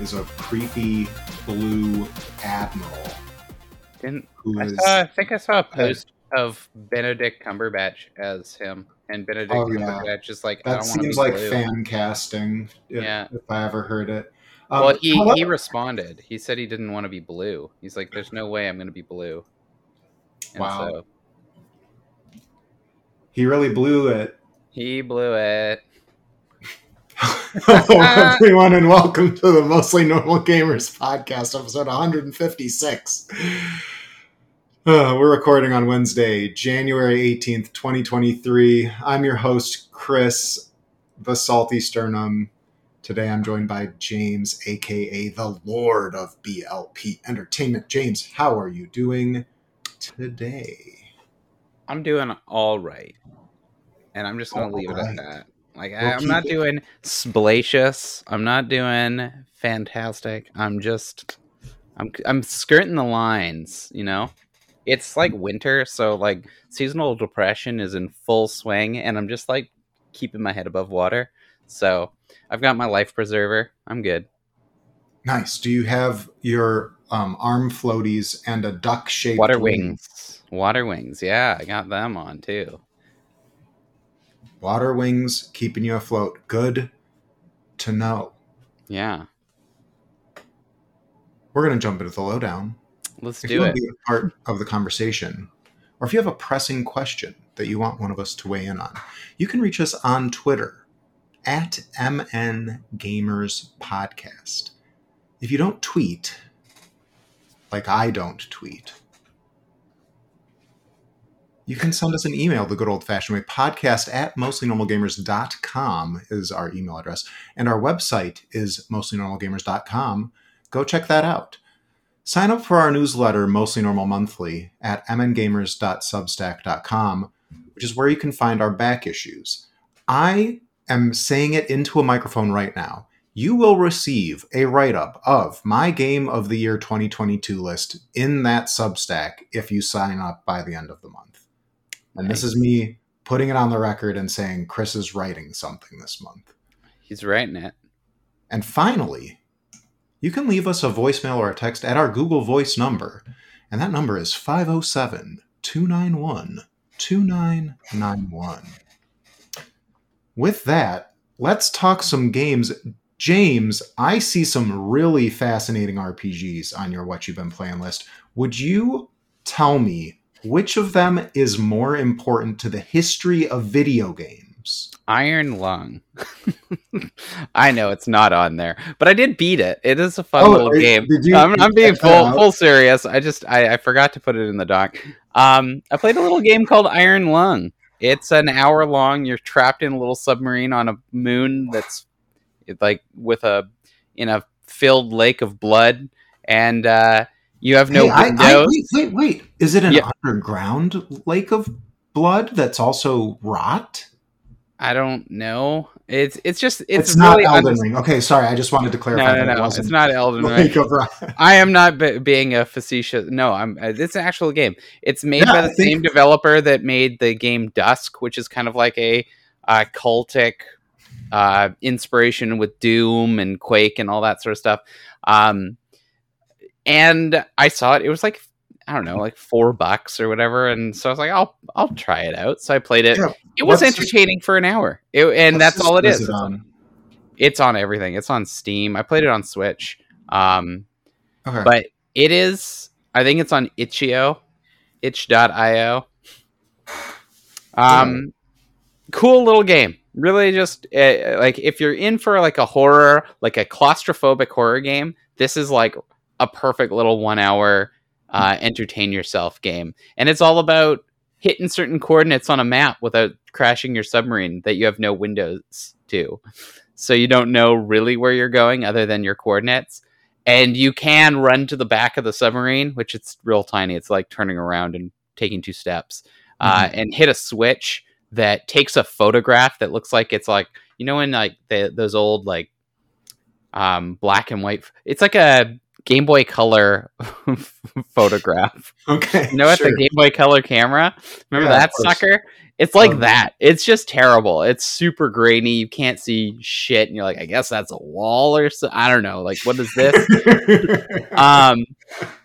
Is a creepy blue admiral. Didn't Who I, is saw, I think I saw a post of Benedict Cumberbatch as him, and Benedict Oh, yeah. Cumberbatch is like, I that don't want be seems like blue. fan casting. If, Yeah. if I ever heard it. Um, well, he, he responded. He said he didn't want to be blue. He's like, "There's no way I'm going to be blue." And Wow. so he really blew it. he blew it. Hello, everyone, and welcome to the Mostly Normal Gamers podcast, episode 156. Uh, we're recording on Wednesday, January 18th, 2023. I'm your host, Chris, the Salty Sternum. Today I'm joined by James, aka the Lord of BLP Entertainment. James, how are you doing today? I'm doing all right, and I'm just going to All leave it at that. Like We'll I, I'm not it- doing splacious. I'm not doing fantastic. I'm just I'm I'm skirting the lines. You know, it's like winter, so like seasonal depression is in full swing, and I'm just like keeping my head above water. So I've got my life preserver. I'm good. Nice. Do you have your um, arm floaties and a duck shaped Water wings. Water wings. Yeah, I got them on too. Water wings keeping you afloat. Good to know. Yeah, We're going to jump into the lowdown. let's If do you want it. to be a part of the conversation, or if you have a pressing question that you want one of us to weigh in on, you can reach us on Twitter at MN Gamers Podcast. If you don't tweet, like I don't tweet, you can send us an email the good old fashioned way. Podcast at mostlynormalgamers.com is our email address. And our website is mostlynormalgamers.com. Go check that out. Sign up for our newsletter, Mostly Normal Monthly, at mngamers.substack.com, which is where you can find our back issues. I am saying it into a microphone right now. You will receive a write up of my Game of the Year 2022 list in that Substack if you sign up by the end of the month. And this is me putting it on the record and saying Chris is writing something this month. He's writing it. And finally, you can leave us a voicemail or a text at our Google Voice number. And that number is 507 291 2991. With that, let's talk some games. James, I see some really fascinating RPGs on your What You've Been Playing list. Would you tell me which of them is more important to the history of video games? Iron Lung. I know it's not on there, but I did beat it. It is a fun Oh, little game. you- I'm, I'm being full out? full serious. I just I, I forgot to put it in the doc. Um, I played a little game called Iron Lung. It's an hour long. You're trapped in a little submarine on a moon that's like with a in a filled lake of blood, and uh, you have no Hey, I- windows. I, wait, wait, wait. Is it an Yeah. underground lake of blood that's also rot? I don't know. It's it's just It's, it's, not really Elden un- Ring. Okay, sorry. I just wanted to clarify. No, that no, it no. wasn't It's not Elden Ring. Lake of Rot. I am not b- being a facetious. No, I'm. Uh, it's an actual game. It's made Yeah, by the think- same developer that made the game Dusk, which is kind of like a uh, cultic uh, inspiration with Doom and Quake and all that sort of stuff. Um, and I saw it. It was like I don't know, like four bucks or whatever. And so I was like, I'll I'll try it out. So I played it. Yeah, it was entertaining for an hour. It, and that's all it is. it It's on? it's on everything. It's on Steam. I played it on Switch. Um, Okay. but it is i think it's on itch.io itch.io um cool little game really just uh, like if you're in for like a horror like a claustrophobic horror game this is like a perfect little one hour uh, entertain yourself game and it's all about hitting certain coordinates on a map without crashing your submarine that you have no windows to so you don't know really where you're going other than your coordinates and you can run to the back of the submarine, which it's real tiny. It's like turning around and taking two steps, uh, and hit a switch that takes a photograph that looks like it's like you know in like the, those old like um, black and white. It's like a Game Boy Color photograph. okay. You know, what sure. the Game Boy Color camera. Remember Yeah, that sucker? It's like Um, that. It's just terrible. It's super grainy. You can't see shit, and you're like, I guess that's a wall or so. I don't know. Like, what is this? um,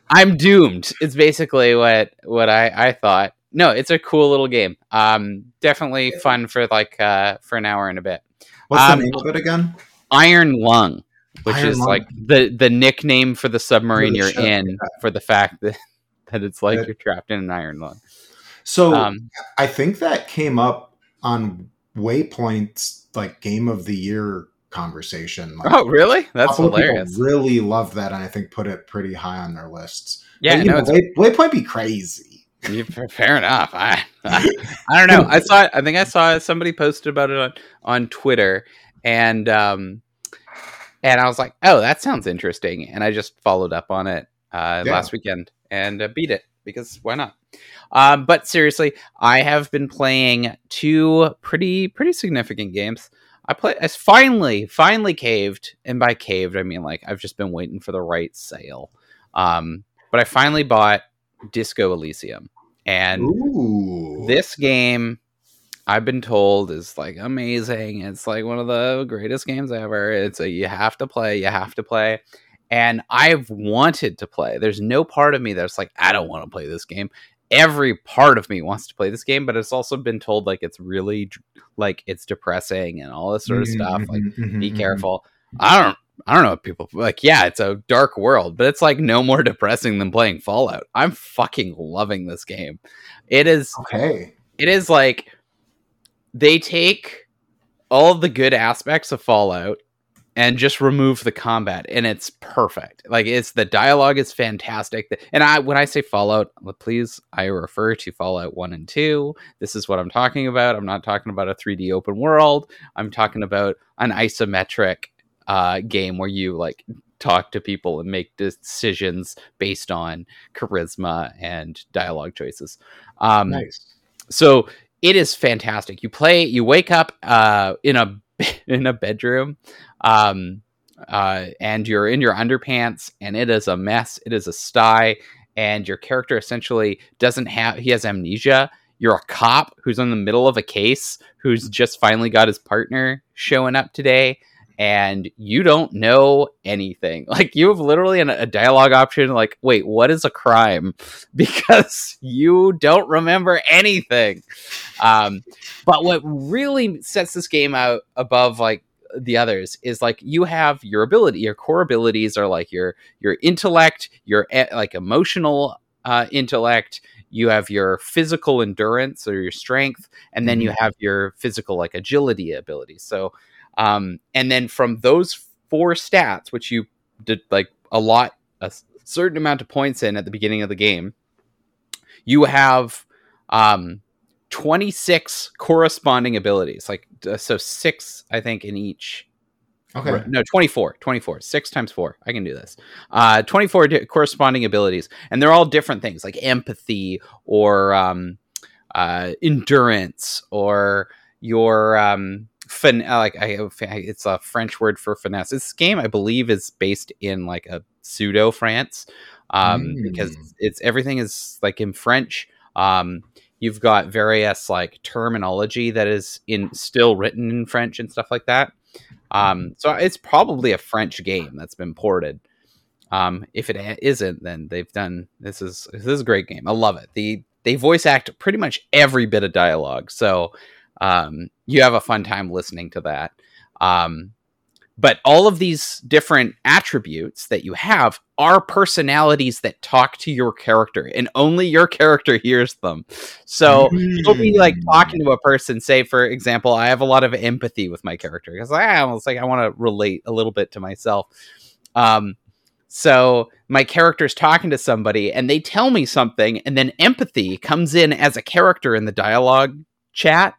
I'm doomed. It's basically what what I I thought. No, it's a cool little game. Um, definitely fun for like uh for an hour and a bit. What's um, the name of it again? Iron Lung, which Iron is like the the nickname for the submarine the you're ship, in yeah. for the fact that that it's like you're trapped in an iron lung. So Um, I think that came up on Waypoint's like game of the year conversation. Like, oh, really? That's couple of people hilarious. Really love that, and I think put it pretty high on their lists. Yeah, But, you no, know, Way, Waypoint be crazy. You, fair enough. I, I I don't know. I saw. I think I saw somebody posted about it on on Twitter, and um, and I was like, oh, that sounds interesting, and I just followed up on it uh, Yeah. last weekend and uh, beat it because why not? Um, but seriously, I have been playing two pretty pretty significant games. I play. I finally finally caved, and by caved I mean like I've just been waiting for the right sale. Um, but I finally bought Disco Elysium, and Ooh, this game I've been told is like amazing. It's like one of the greatest games ever. It's a you have to play, you have to play. And I've wanted to play. There's no part of me that's like I don't want to play this game. Every part of me wants to play this game, but it's also been told like it's really like it's depressing and all this sort of stuff. Like Mhm, be mhm, careful. I don't I don't know if people like yeah, it's a dark world, but it's like no more depressing than playing Fallout. I'm fucking loving this game. It is. Okay. it is like they take all of the good aspects of Fallout and just remove the combat and it's perfect. Like it's the dialogue is fantastic. And I when I say Fallout, please I refer to Fallout 1 and 2. This is what I'm talking about. I'm not talking about a 3D open world. I'm talking about an isometric uh game where you like talk to people and make decisions based on charisma and dialogue choices. Um nice. so it is fantastic. You play, you wake up uh, in a in a bedroom, um, uh, and you're in your underpants, and it is a mess. It is a sty, and your character essentially doesn't have. He has amnesia. You're a cop who's in the middle of a case, who's just finally got his partner showing up today, and you don't know anything. Like you have literally an, a dialogue option. Like, wait, what is a crime? Because you don't remember anything. Um, but what really sets this game out above like the others is like you have your ability your core abilities are like your your intellect your like emotional uh, intellect you have your physical endurance or your strength and then you have your physical like agility abilities so um and then from those four stats which you did like a lot a certain amount of points in at the beginning of the game you have um 26 corresponding abilities like so six i think in each Okay. No 24 24 6 times 4 i can do this uh 24 di- corresponding abilities and they're all different things like empathy or um uh endurance or your um fin- uh, like I, it's a french word for finesse this game i believe is based in like a pseudo france um because Mm. it's everything is like in french um you've got various like terminology that is in still written in french and stuff like that um, so it's probably a French game that's been ported. Um, if it isn't, then they've done this is this is a great game. I love it. The they voice act pretty much every bit of dialogue, so um, you have a fun time listening to that. Um, but all of these different attributes that you have are personalities that talk to your character, and only your character hears them. So you'll be like Mm. talking to a person say for example i have a lot of empathy with my character because i almost like i want to relate a little bit to myself um so my character's talking to somebody and they tell me something and then empathy comes in as a character in the dialogue chat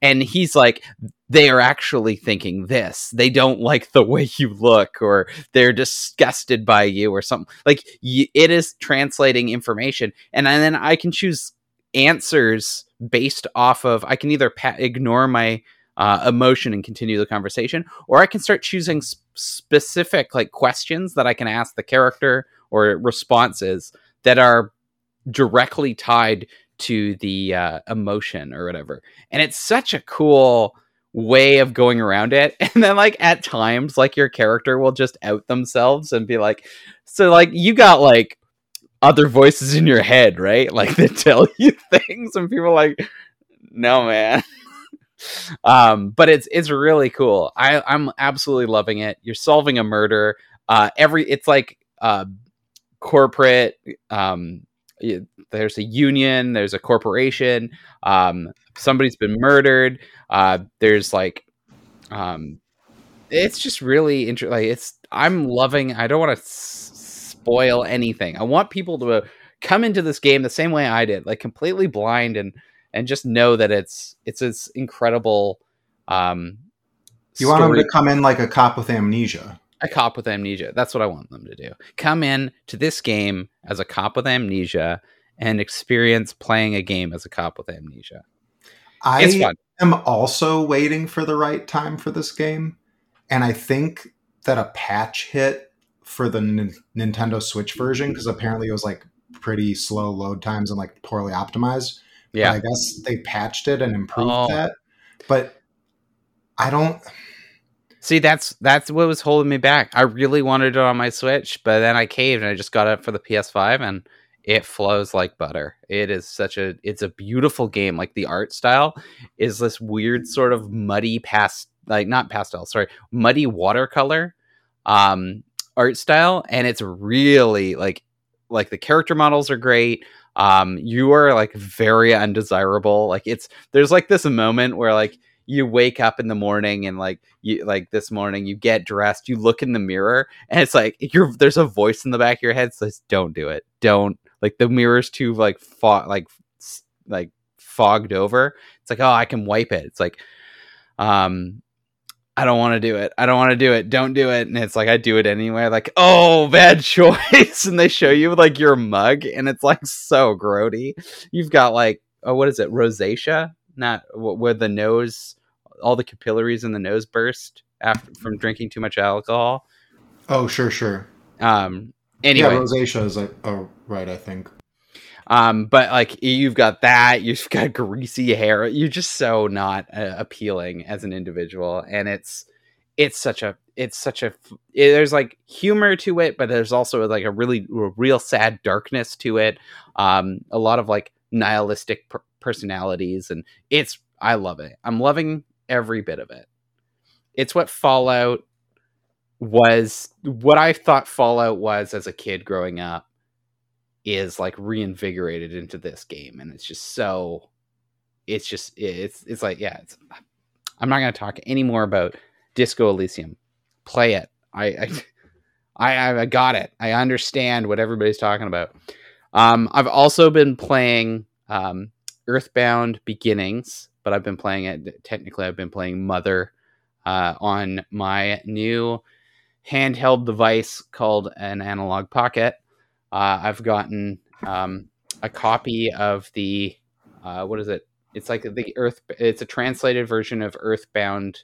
and he's like they are actually thinking this. They don't like the way you look or they're disgusted by you or something. Like y- it is translating information and then i can choose answers based off of I can either pa- ignore my uh, emotion and continue the conversation, or I can start choosing s- specific like questions that I can ask the character or responses that are directly tied to the uh, emotion or whatever. And it's such a cool way of going around it. And then like at times, like your character will just out themselves and be like, so like you got like other voices in your head, right? Like that tell you things, and people like, no, man. um, but it's it's really cool. I I'm absolutely loving it. You're solving a murder. Uh, every it's like uh, corporate. Um, there's a union. There's a corporation. Um, somebody's been murdered. Uh, there's like, um, it's just really interesting. Like it's I'm loving. I don't want to s- spoil anything. I want people to come into this game the same way I did, like completely blind and and just know that it's it's this incredible. Um, you want them to come in like a cop with amnesia. A cop with amnesia. That's what I want them to do. Come in to this game as a cop with amnesia and experience playing a game as a cop with amnesia. I am also waiting for the right time for this game, and I think that a patch hit for the N- Nintendo Switch version because apparently it was like pretty slow load times and like poorly optimized. Yeah, but I guess they patched it and improved oh. that, but I don't. See, that's that's what was holding me back. I really wanted it on my Switch, but then I caved and I just got it for the PS5 and it flows like butter. It is such a it's a beautiful game. Like the art style is this weird sort of muddy past like not pastel, sorry, muddy watercolor um art style and it's really like like the character models are great. Um you are like very undesirable. Like it's there's like this moment where like you wake up in the morning and like you like this morning you get dressed you look in the mirror and it's like you're there's a voice in the back of your head says don't do it don't like the mirror's too like fog like like fogged over it's like oh i can wipe it it's like um I don't want to do it. I don't want to do it. Don't do it. And it's like I do it anyway. Like, oh, bad choice. and they show you like your mug, and it's like so grody. You've got like, oh, what is it? Rosacea? Not where the nose, all the capillaries in the nose burst after from drinking too much alcohol. Oh, sure, sure. Um, Anyway, yeah, rosacea is like oh right, I think. Um, but like you've got that, you've got greasy hair. You're just so not uh, appealing as an individual, and it's it's such a it's such a it, there's like humor to it, but there's also like a really a real sad darkness to it. Um, a lot of like nihilistic per- personalities, and it's I love it. I'm loving every bit of it. It's what Fallout was what I thought Fallout was as a kid growing up is like reinvigorated into this game and it's just so it's just it's it's like yeah it's I'm not going to talk any more about Disco Elysium. Play it. I I I, I got it. I understand what everybody's talking about. Um I've also been playing um Earthbound Beginnings but I've been playing it technically I've been playing Mother uh on my new handheld device called an Analogue Pocket. Uh, I've gotten um, a copy of the uh, what is it? It's like the Earth. It's a translated version of Earthbound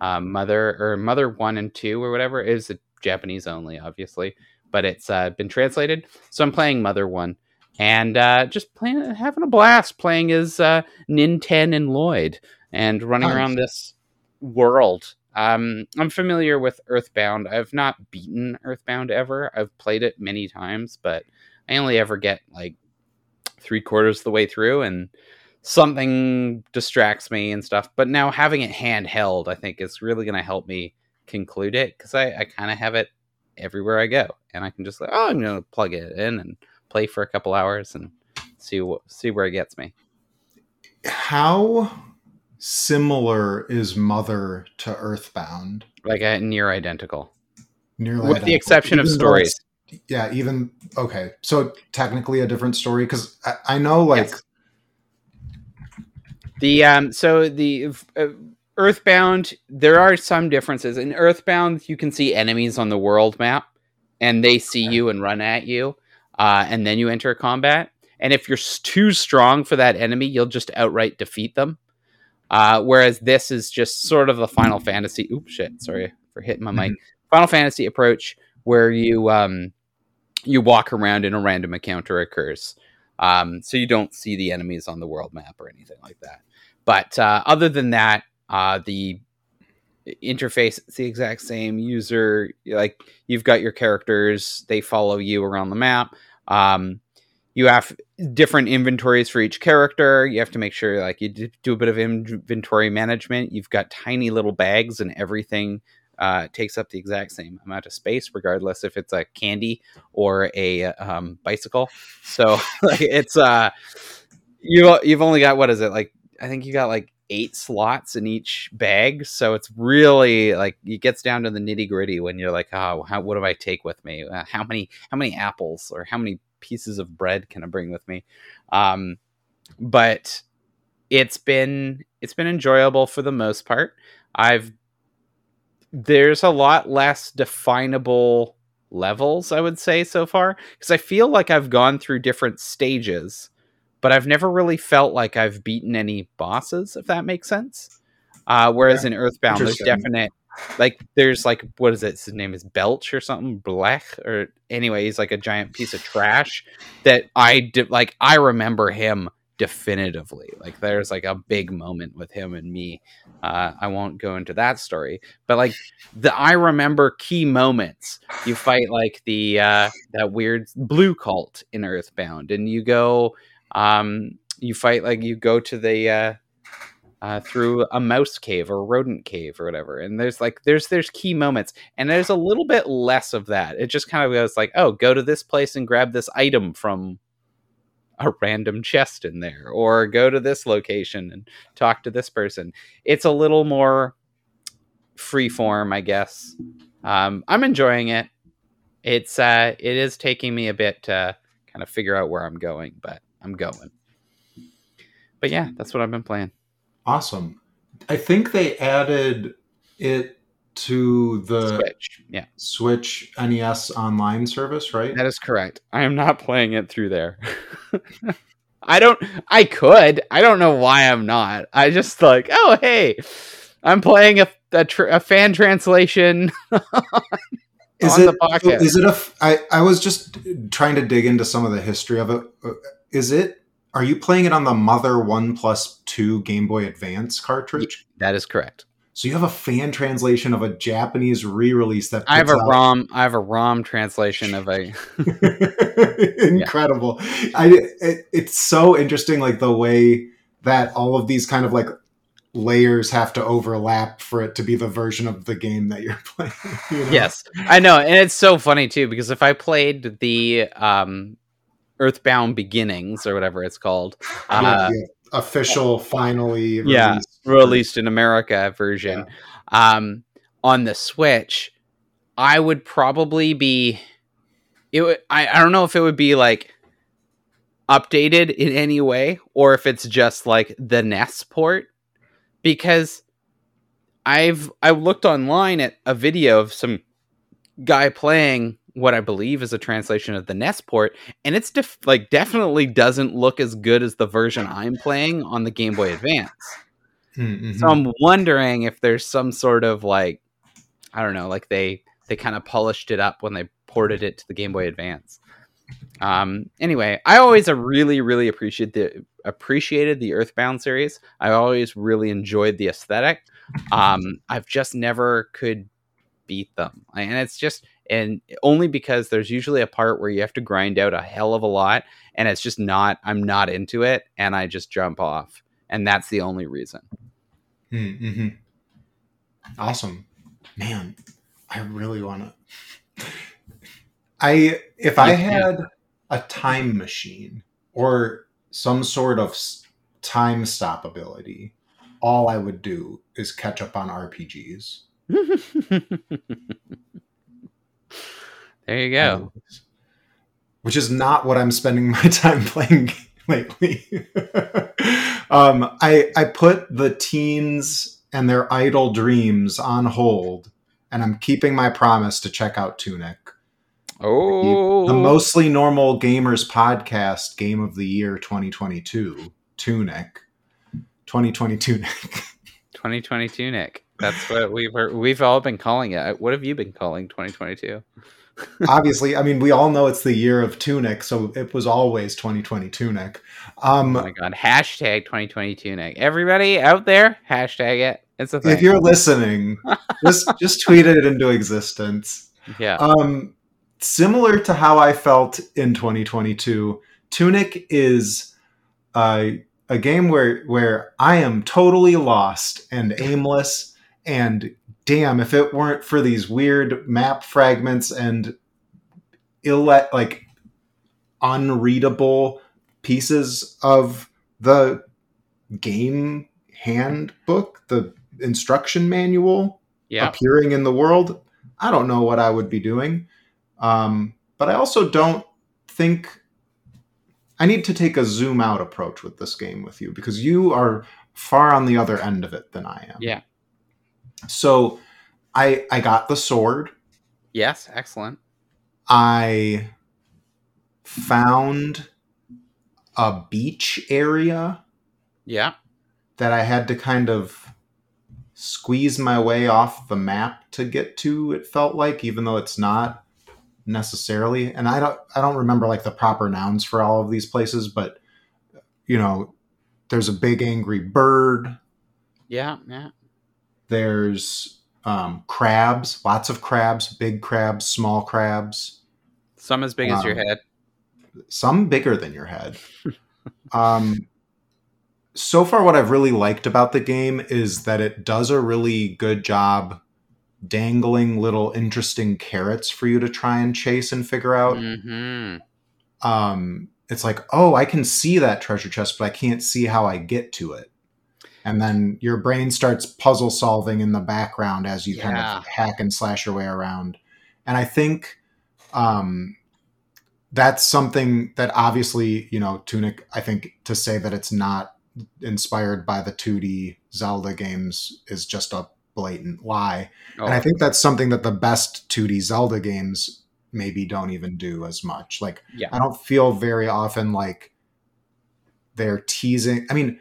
um, Mother or Mother One and Two or whatever. It is Japanese only, obviously, but it's uh, been translated. So I'm playing Mother One and uh, just playing, having a blast playing as uh, Ninten and Lloyd and running nice. around this world um, I'm familiar with Earthbound. I've not beaten Earthbound ever. I've played it many times, but I only ever get like three quarters of the way through, and something distracts me and stuff. But now having it handheld, I think, is really going to help me conclude it because I, I kind of have it everywhere I go, and I can just like, oh, I'm going to plug it in and play for a couple hours and see what see where it gets me. How similar is Mother to Earthbound. Like a near identical. Nearly with identical. the exception even of stories. Yeah, even okay. So technically a different story because I, I, know like yes. the um. So the uh, Earthbound, there are some differences. In Earthbound, you can see enemies on the world map, and they see okay. you and run at you, uh, and then you enter combat. And if you're too strong for that enemy, you'll just outright defeat them. Uh, whereas this is just sort of the Final Fantasy. Oops, shit. Sorry for hitting my mic. Mm-hmm. Final Fantasy approach where you um, you walk around and a random encounter occurs. Um, so you don't see the enemies on the world map or anything like that. But uh, other than that, uh, the interface it's the exact same user like you've got your characters they follow you around the map um, you have different inventories for each character. You have to make sure like you do a bit of inventory management. You've got tiny little bags and everything uh, takes up the exact same amount of space regardless if it's a candy or a um, bicycle. So like, it's uh you you've only got what is it like i think you got like eight slots in each bag. So it's really like it gets down to the nitty gritty when you're like, oh, how, what do I take with me? Uh, how many how many apples or how many pieces of bread can I bring with me? Um, but it's been it's been enjoyable for the most part. I've there's a lot less definable levels I would say so far because I feel like I've gone through different stages but I've never really felt like I've beaten any bosses, if that makes sense. Uh, whereas yeah. in Earthbound, there's definite like there's like what is it? His name is Belch or something, Blech or anyway, he's like a giant piece of trash that I did like I remember him definitively. Like there's like a big moment with him and me. Uh, I won't go into that story, but like the I remember key moments. You fight like the uh, that weird blue cult in Earthbound, and you go um, you fight like you go to the uh, uh, through a mouse cave or rodent cave or whatever, and there's like there's there's key moments, and there's a little bit less of that. It just kind of goes like, oh, go to this place and grab this item from a random chest in there, or go to this location and talk to this person. It's a little more free form, I guess. Um, I'm enjoying it. It's uh, it is taking me a bit to kind of figure out where I'm going, but I'm going. But yeah, that's what I've been playing. Awesome. I think they added it to the Switch. Yeah. Switch NES online service, right? That is correct. I am not playing it through there. I don't I could. I don't know why I'm not. I just like, oh hey, I'm playing a a, tr- a fan translation is it, Is it a? I I was just trying to dig into some of the history of it. Is it are you playing it on the mother one plus two game boy advance cartridge that is correct so you have a fan translation of a japanese re-release that i have a out... rom i have a rom translation of a incredible yeah. i it, it's so interesting like the way that all of these kind of like layers have to overlap for it to be the version of the game that you're playing you know? yes i know and it's so funny too because if i played the um Earthbound Beginnings or whatever it's called. Uh, yeah, official, finally, released. yeah, released in America version yeah. um, on the Switch. I would probably be. It. Would, I. I don't know if it would be like updated in any way or if it's just like the NES port because I've I looked online at a video of some guy playing what I believe is a translation of the NES port, and it's def- like definitely doesn't look as good as the version I'm playing on the Game Boy Advance. Mm-hmm. So I'm wondering if there's some sort of like I don't know, like they they kind of polished it up when they ported it to the Game Boy Advance. Um, anyway, I always really really appreciate the appreciated the Earthbound series. I always really enjoyed the aesthetic. Um, I've just never could beat them, and it's just and only because there's usually a part where you have to grind out a hell of a lot and it's just not i'm not into it and i just jump off and that's the only reason. Hmm, mm-hmm. awesome. Man i really want to i if i had a time machine or some sort of time stop ability all i would do is catch up on rpgs There you go. Which is not what I'm spending my time playing lately. um, I I put the teens and their idle dreams on hold, and I'm keeping my promise to check out Tunic. Oh, the, the mostly normal gamers podcast game of the year 2022 Tunic. 2022 Nick. 2022 Nick. That's what we've heard, we've all been calling it. What have you been calling 2022? Obviously, I mean, we all know it's the year of Tunic, so it was always 2020 Tunic. Um, oh my god! Hashtag 2020 Tunic. Everybody out there, hashtag it. It's a thing. If you're listening, just just tweet it into existence. Yeah. Um, similar to how I felt in 2022, Tunic is uh, a game where where I am totally lost and aimless and damn if it weren't for these weird map fragments and ill like unreadable pieces of the game handbook the instruction manual yeah. appearing in the world i don't know what i would be doing um, but i also don't think I need to take a zoom out approach with this game with you because you are far on the other end of it than I am. Yeah. So I I got the sword. Yes, excellent. I found a beach area. Yeah. That I had to kind of squeeze my way off the map to get to, it felt like, even though it's not necessarily and i don't i don't remember like the proper nouns for all of these places but you know there's a big angry bird yeah yeah there's um, crabs lots of crabs big crabs small crabs some as big um, as your um, head some bigger than your head um so far what i've really liked about the game is that it does a really good job dangling little interesting carrots for you to try and chase and figure out. Mm-hmm. Um, it's like, oh, I can see that treasure chest, but I can't see how I get to it. And then your brain starts puzzle solving in the background as you yeah. kind of hack and slash your way around. And I think um, that's something that obviously, you know, Tunic, I think to say that it's not inspired by the 2D Zelda games is just a blatant lie. Oh. And I think that's something that the best 2D Zelda games maybe don't even do as much. Like yeah. I don't feel very often like they're teasing. I mean,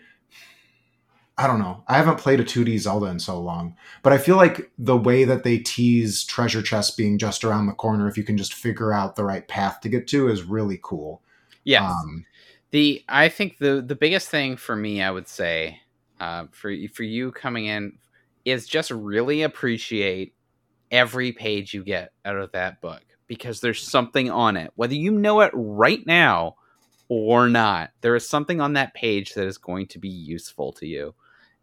I don't know. I haven't played a 2D Zelda in so long, but I feel like the way that they tease treasure chests being just around the corner, if you can just figure out the right path to get to, is really cool. Yeah. Um, the I think the the biggest thing for me, I would say, uh, for for you coming in is just really appreciate every page you get out of that book because there's something on it. Whether you know it right now or not, there is something on that page that is going to be useful to you.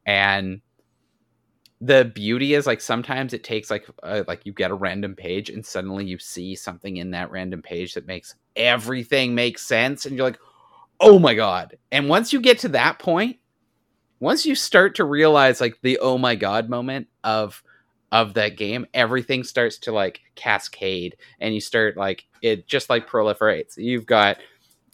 And the beauty is like sometimes it takes like uh, like you get a random page and suddenly you see something in that random page that makes everything make sense and you're like, "Oh my god." And once you get to that point, once you start to realize like the oh my god moment of of that game everything starts to like cascade and you start like it just like proliferates you've got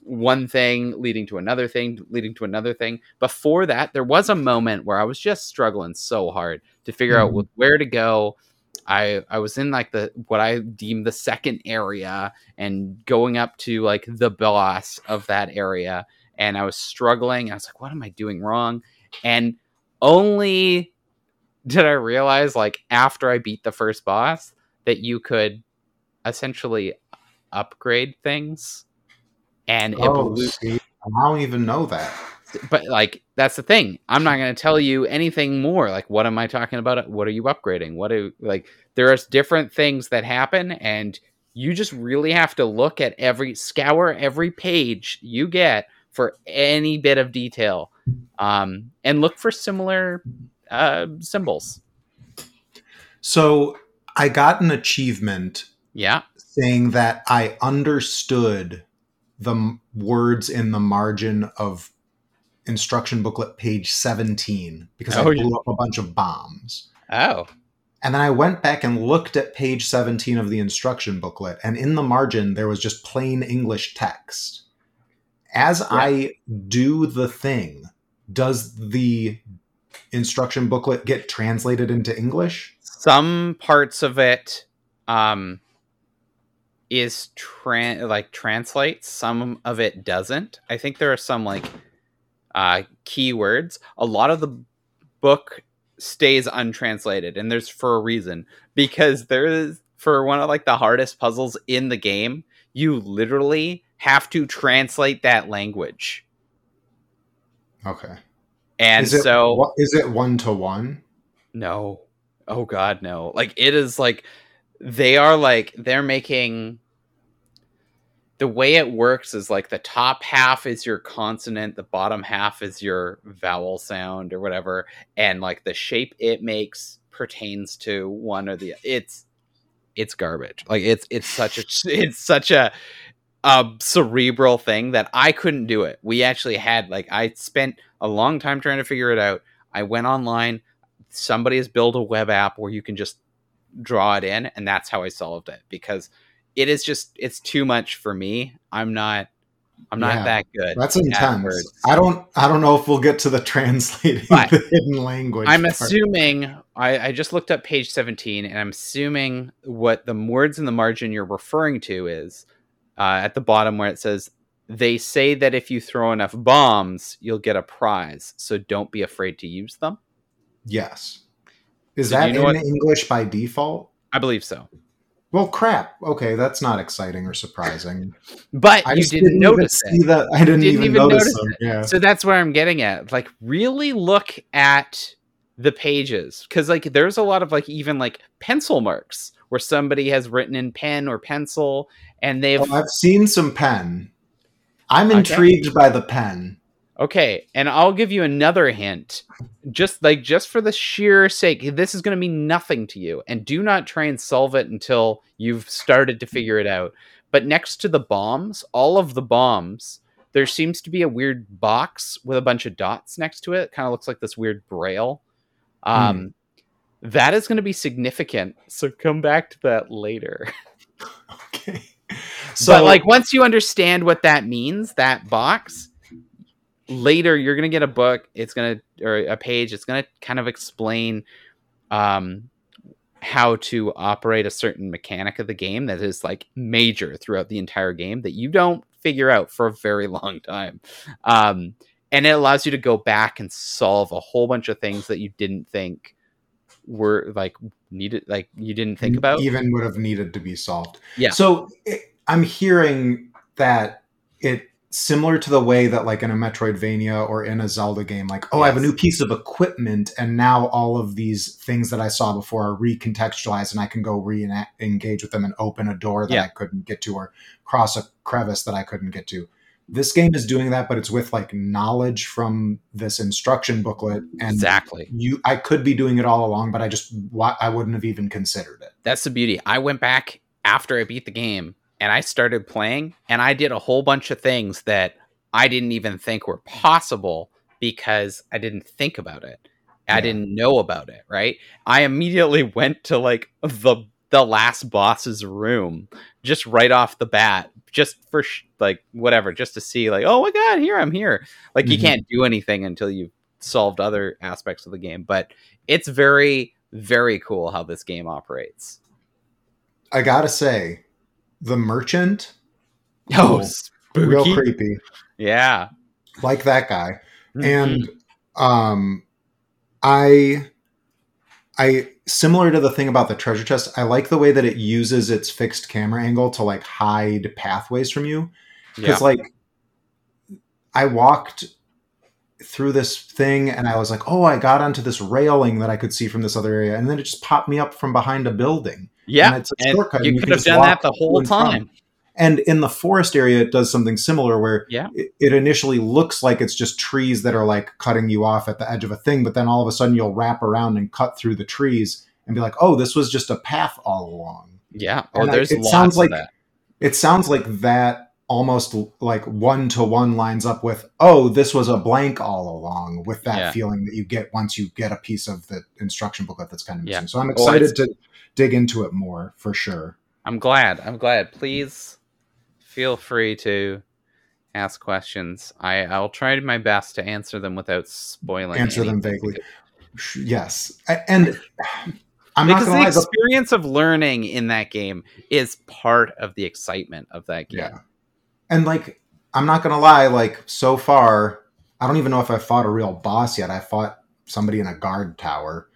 one thing leading to another thing leading to another thing before that there was a moment where i was just struggling so hard to figure mm-hmm. out where to go i i was in like the what i deem the second area and going up to like the boss of that area and i was struggling i was like what am i doing wrong and only did I realize, like, after I beat the first boss, that you could essentially upgrade things. And oh, see, I don't even know that. But like that's the thing. I'm not going to tell you anything more. Like, what am I talking about? What are you upgrading? What are like? There's different things that happen, and you just really have to look at every scour every page you get for any bit of detail um, and look for similar uh, symbols. So I got an achievement. Yeah. Saying that I understood the words in the margin of instruction booklet page 17 because oh, I blew yeah. up a bunch of bombs. Oh. And then I went back and looked at page 17 of the instruction booklet, and in the margin, there was just plain English text. As yeah. I do the thing, does the instruction booklet get translated into English? Some parts of it um, is tran- like translates. Some of it doesn't. I think there are some like uh, keywords. A lot of the book stays untranslated and there's for a reason because there is for one of like the hardest puzzles in the game you literally have to translate that language Okay. and is it, so is it one to one? no oh god no like it is like they are like they're making the way it works is like the top half is your consonant the bottom half is your vowel sound or whatever and like the shape it makes pertains to one or the it's it's garbage like it's it's such a it's such a a cerebral thing that I couldn't do it. We actually had like I spent a long time trying to figure it out. I went online. Somebody has built a web app where you can just draw it in, and that's how I solved it because it is just it's too much for me. I'm not I'm not Yeah, that good. That's at intense. words. I don't. I don't know if we'll get to the translating But the hidden language. I'm part. assuming I, I just looked up page 17 and I'm assuming what the words in the margin you're referring to is uh, at the bottom where it says they say that if you throw enough bombs you'll get a prize so don't be afraid to use them Yes. Is do that you know in what- English by default? I believe so Well, crap. Okay, that's not exciting or surprising. but I you didn't, even notice see it that. I didn't, Didn't even, even notice, notice them. Yeah. so that's where I'm getting at like really look at the pages because like there's a lot of like even like pencil marks where somebody has written in pen or pencil and they've Well, I've seen some pen. I'm Okay. intrigued by the pen. Okay, and I'll give you another hint. Just like just for the sheer sake, this is going to mean nothing to you and do not try and solve it until you've started to figure it out. But next to the bombs, all of the bombs, there seems to be a weird box with a bunch of dots next to it. Kind of looks like this weird braille. Um that is going to be significant. So come back to that later. Okay. but like once you understand what that means, that box, later you're gonna get a book. It's gonna or a page. It's gonna kind of explain um, how to operate a certain mechanic of the game that is like major throughout the entire game that you don't figure out for a very long time. Um, and it allows you to go back and solve a whole bunch of things that you didn't think were like needed like you didn't think about even would have needed to be solved. Yeah. So it, I'm hearing that it similar to the way that like in a Metroidvania or in a Zelda game, like oh, I have a new piece of equipment, and now all of these things that I saw before are recontextualized, and I can go re-engage with them and open a door that Yeah. I couldn't get to or cross a crevice that I couldn't get to. This game is doing that, but it's with like knowledge from this instruction booklet, and exactly you I could be doing it all along, but I just I wouldn't have even considered it. that's the beauty. I went back after I beat the game and I started playing and I did a whole bunch of things that I didn't even think were possible because I didn't think about it. I Yeah. didn't know about it, right? I immediately went to like the the last boss's room just right off the bat just for sh- like whatever just to see like oh my god here I'm here. Like you Mhm. can't do anything until you've solved other aspects of the game, but it's very very cool how this game operates. I gotta say, the merchant, Oh, spooky. real creepy, Yeah. like that guy. Mhm. And um, I, I similar to the thing about the treasure chest. I like the way that it uses its fixed camera angle to like hide pathways from you. yeah. because like I walked through this thing and I was like, oh, I got onto this railing that I could see from this other area, and then it just popped me up from behind a building. Yeah. and it's a shortcut, you you could have done that the whole from. time. And in the forest area, it does something similar where Yeah. it, it initially looks like it's just trees that are like cutting you off at the edge of a thing, but then all of a sudden you'll wrap around and cut through the trees and be like, oh, this was just a path all along. Yeah. Oh, And I- there's it lots sounds of like- that. it sounds like that almost like one to one lines up with oh this was a blank all along with that Yeah. feeling that you get once you get a piece of the instruction booklet that's kind of Yeah. missing so i'm excited it's- to dig into it more for sure I'm glad. I'm glad. Please feel free to ask questions. I I'll try my best to answer them without spoiling. answer them vaguely yes and i'm not because the lie the, experience of learning in that game is part of the excitement of that game. yeah and like i'm not gonna lie like so far i don't even know if i fought a real boss yet i fought somebody in a guard tower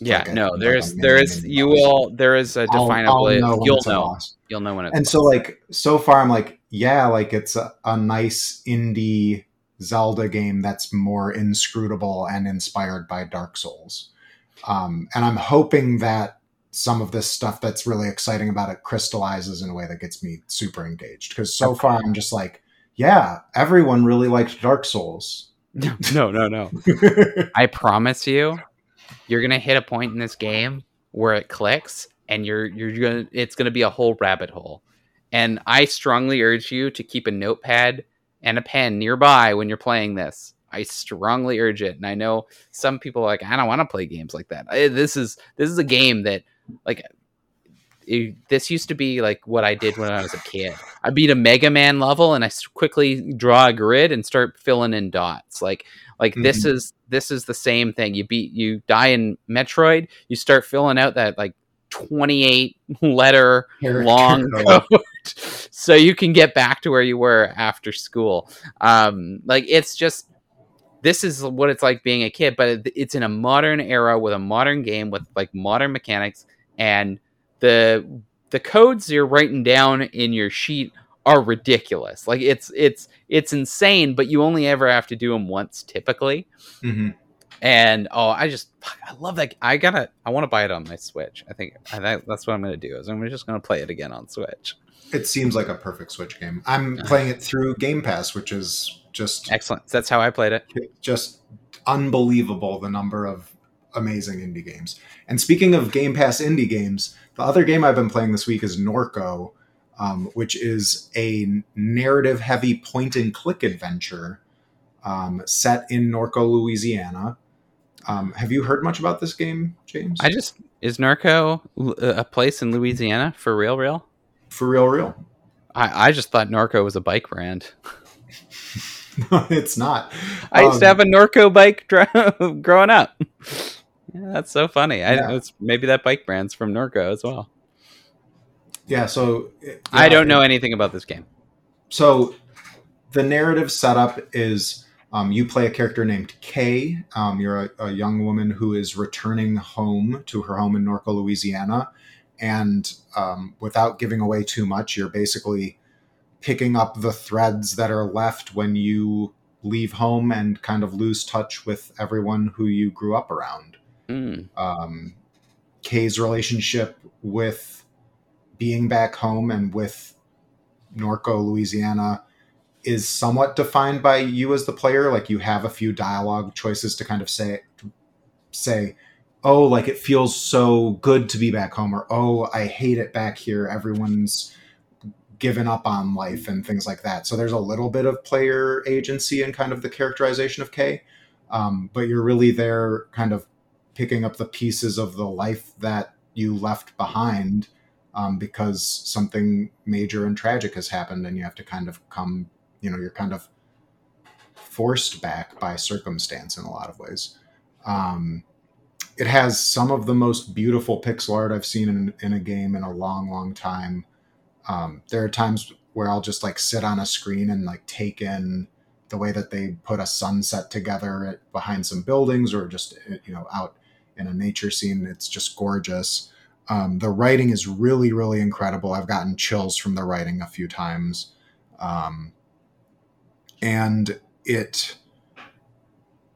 Yeah, like no, there's mini- there is you will there is a I'll- I'll definable know you'll know you'll know when it's And a so, like, so far, I'm like, yeah, like it's a, a nice indie Zelda game that's more inscrutable and inspired by Dark Souls. Um, and I'm hoping that some of this stuff that's really exciting about it crystallizes in a way that gets me super engaged. Because so far, I'm just like, yeah, everyone really liked Dark Souls. no no no I promise you, you're gonna hit a point in this game where it clicks, and you're you're gonna it's gonna be a whole rabbit hole. And I strongly urge you to keep a notepad and a pen nearby when you're playing this. I strongly urge it. And I know some people are like I don't want to play games like that. I- this is this is a game that like it- this used to be like what I did when I was a kid. I beat a Mega Man level and i quickly draw a grid and start filling in dots. Like like this is this is the same thing. You beat you die in Metroid, you start filling out that like 28 letter long code so you can get back to where you were after school. Um like it's just this is what it's like being a kid, but it- it's in a modern era with a modern game with like modern mechanics and the the codes you're writing down in your sheet are ridiculous. Like it's it's it's insane, but you only ever have to do them once typically. Mhm. And oh, I just fuck, I love that. I gotta I want to buy it on my Switch. I think I think that's what I'm gonna do. Is I'm just gonna play it again on Switch. It seems like a perfect Switch game. I'm playing it through Game Pass, which is just Excellent. That's how I played it. just unbelievable the number of amazing indie games. And speaking of Game Pass indie games, the other game I've been playing this week is Norco, um, which is a narrative heavy point and click adventure um, set in Norco, Louisiana. Um, have you heard much about this game, James? I just is Norco a place in Louisiana for real? Real? For real, real. I, I just thought Norco was a bike brand. no, it's not. I used to Um, have a Norco bike dr- growing up. Yeah, that's so funny. I, Yeah. it's, maybe that bike brand's from Norco as well. Yeah, so I don't know anything about this game. So the narrative setup is um, you play a character named Kay. Um, you're a, a young woman who is returning home to her home in Norco, Louisiana. And um, without giving away too much, you're basically picking up the threads that are left when you leave home and kind of lose touch with everyone who you grew up around Mm. um, Kay's relationship with being back home and with Norco, Louisiana, is somewhat defined by you as the player. Like you have a few dialogue choices to kind of say, say, oh, like it feels so good to be back home, or oh, I hate it back here. Everyone's given up on life and things like that. So there's a little bit of player agency in kind of the characterization of Kay, um, but you're really there, kind of picking up the pieces of the life that you left behind um, because something major and tragic has happened and you have to kind of come you know you're kind of forced back by circumstance in a lot of ways. Um, it has some of the most beautiful pixel art i've seen in, in a game in a long long time. Um, there are times where i'll just like sit on a screen and like take in the way that they put a sunset together behind some buildings or just you know out in a nature scene. It's just gorgeous um, the writing is really really incredible. I've gotten chills from the writing a few times. Um, and it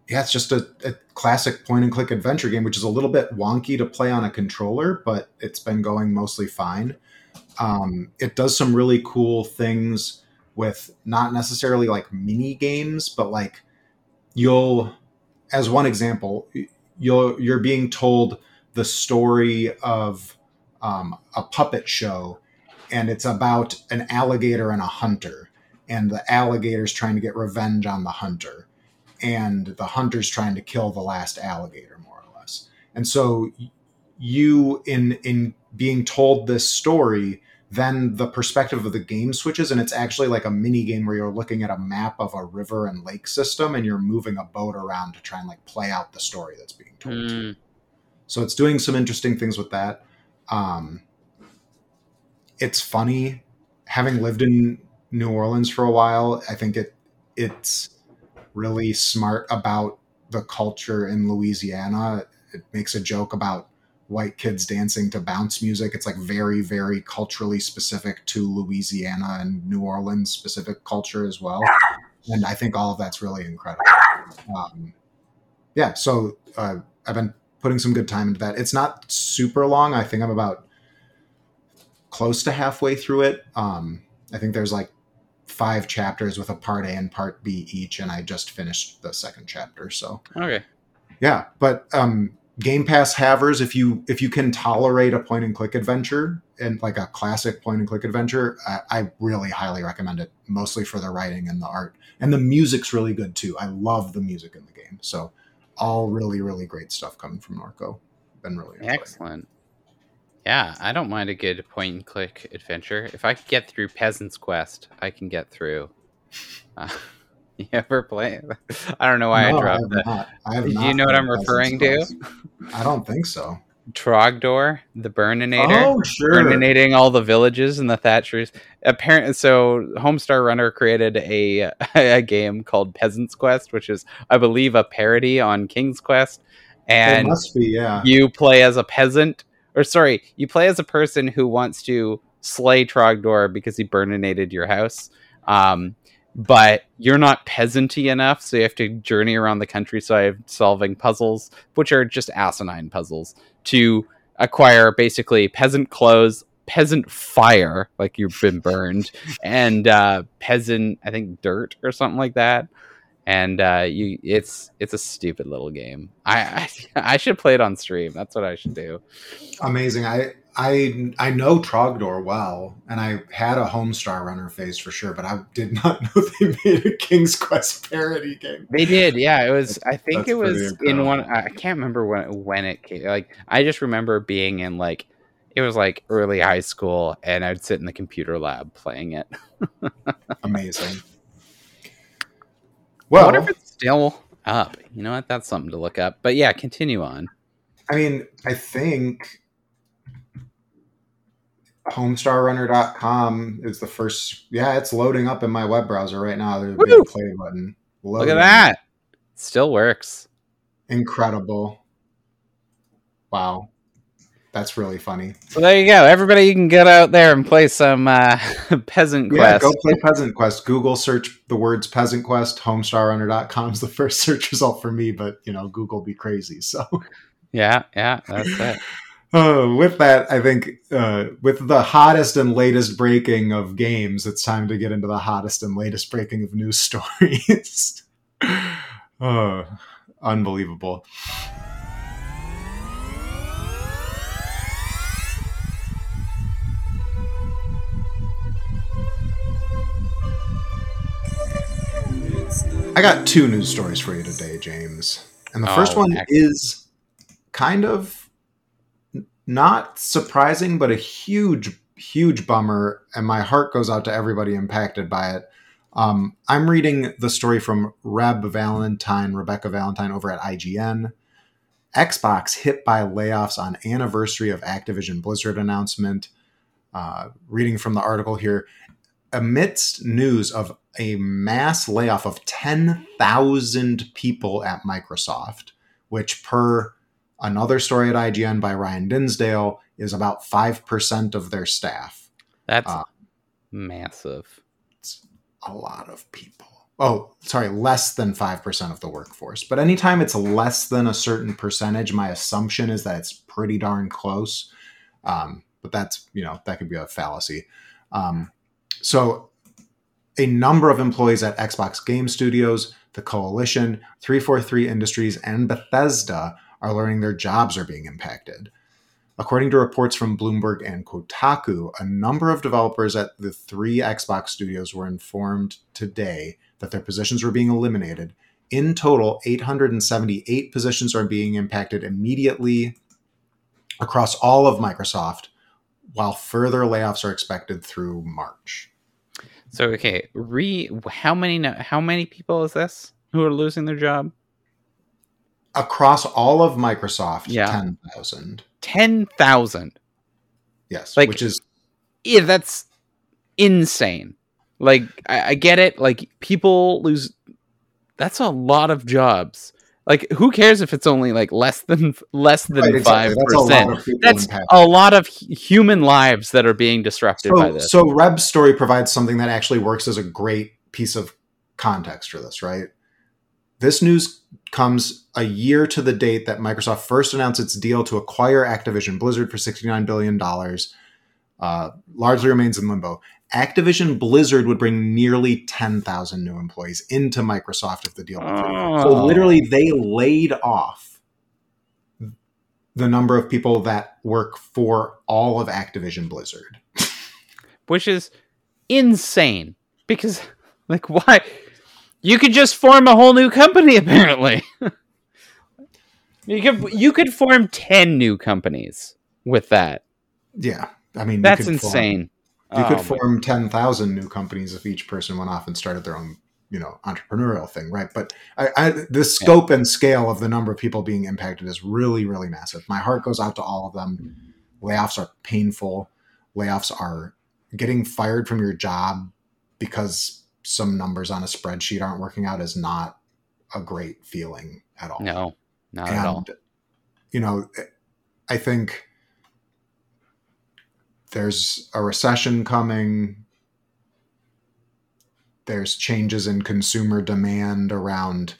yeah it's just a, a classic point and click adventure game which is a little bit wonky to play on a controller but it's been going mostly fine. Um, it does some really cool things with not necessarily like mini games but like you'll as one example you'll you're being told the story of um, a puppet show and it's about an alligator and a hunter and the alligator's trying to get revenge on the hunter and the hunter's trying to kill the last alligator more or less and so you in in being told this story then the perspective of the game switches and it's actually like a mini game where you're looking at a map of a river and lake system and you're moving a boat around to try and like play out the story that's being told to you. Mm. So it's doing some interesting things with that. Um, it's funny having lived in New Orleans for a while. I think it it's really smart about the culture in Louisiana it makes a joke about white kids dancing to bounce music. It's like very, very culturally specific to Louisiana and New Orleans specific culture as well. And I think all of that's really incredible. Um, yeah, so uh, I've been putting some good time into that. It's not super long. I think I'm about close to halfway through it. Um, I think there's like five chapters with a part A and part B each, and I just finished the second chapter. So Okay. yeah, but um, Game Pass havers, if you if you can tolerate a point and click adventure and like a classic point and click adventure, I, I really highly recommend it. Mostly for the writing and the art, and the music's really good too. I love the music in the game. So all really really great stuff coming from Norco. Been really. Excellent. Yeah, I don't mind a good point and click adventure. If I could get through Peasant's Quest, I can get through. Uh, you ever play? I don't know why No, I dropped have that. I have Do you know what I'm referring to? I don't think so. Trogdor, the Burninator. Oh sure. Burninating all the villages and the Thatchers. Apparently, so Homestar Runner created a a game called Peasant's Quest, which is, I believe, a parody on King's Quest. it And must be yeah. you play as a peasant, or sorry, you play as a person who wants to slay Trogdor because he burninated your house. Um, but you're not peasanty enough, so you have to journey around the countryside solving puzzles, which are just asinine puzzles, to acquire basically peasant clothes, peasant fire, like you've been burned, and uh, peasant, I think, dirt or something like that. And uh, you, it's it's a stupid little game. I, I I should play it on stream. That's what I should do. amazing. I I I know Trogdor well, and I had a Homestar Runner phase for sure, but I did not know they made a King's Quest parody game. They did, yeah. It was. I think it was in one. I can't remember when when it came. Like I just remember being in like it was like early high school, and I'd sit in the computer lab playing it. Amazing. I Well, wonder if it's still up. You know what? That's something to look up. But yeah, continue on. I mean, I think homestarrunner.com is the first yeah, it's loading up in my web browser right now. There's a big play button. Look at that. Still works. Incredible. Wow. That's really funny. So there you go. Everybody, you can get out there and play some uh, Peasant Quest. Yeah, go play Peasant Quest. Google search the words Peasant Quest. Homestarrunner.com is the first search result for me, but you know, Google be crazy. So Yeah, yeah, that's it. uh, with that, I think uh, with the hottest and latest breaking of games, it's time to get into the hottest and latest breaking of news stories. uh, unbelievable. I got two news stories for you today, James. And the first one excellent. is kind of not surprising, but a huge, huge bummer. And my heart goes out to everybody impacted by it. Um, I'm reading the story from Reb Valentine, Rebecca Valentine over at IGN. Xbox hit by layoffs on anniversary of Activision Blizzard announcement. Uh, reading from the article here, amidst news of a mass layoff of 10,000 people at Microsoft, which, per another story at IGN by Ryan Dinsdale, is about 5% of their staff. That's Uh, massive. It's a lot of people. Oh, sorry, less than 5% of the workforce. But anytime it's less than a certain percentage, my assumption is that it's pretty darn close. Um, but that's, you know, that could be a fallacy. Um, so, a number of employees at Xbox Game Studios, the Coalition, 343 Industries, and Bethesda are learning their jobs are being impacted. According to reports from Bloomberg and Kotaku, a number of developers at the three Xbox studios were informed today that their positions were being eliminated. In total, 878 positions are being impacted immediately across all of Microsoft, while further layoffs are expected through March. So okay, re how many how many people is this who are losing their job? Across all of Microsoft, Yeah. 10,000. Ten thousand. Yes, Like- which is Yeah, that's insane. Like I, I get it. Like people lose. That's a lot of jobs. like who cares if it's only like less than less than Right, five exactly. That's a lot percent? That's a lot of human lives that are being disrupted by this. so Reb's story provides something that actually works as a great piece of context for this, right? This news comes a year to the date that Microsoft first announced its deal to acquire Activision Blizzard for $69 billion. Uh, largely remains in limbo. Activision Blizzard would bring nearly 10,000 new employees into Microsoft if the deal went through. Oh. So literally, they laid off the number of people that work for all of Activision Blizzard. which is insane because like why you could just form a whole new company apparently you could you could form 10 new companies with that Yeah, I mean you that's could form- insane you could Oh, form ten thousand new companies if each person went off and started their own, you know, entrepreneurial thing, right? But I, I, the scope and scale of the number of people being impacted is really, really massive. My heart goes out to all of them. Layoffs are painful. Layoffs are getting fired from your job because some numbers on a spreadsheet aren't working out is not a great feeling at all. no not at all. you know i think there's a recession coming. There's changes in consumer demand around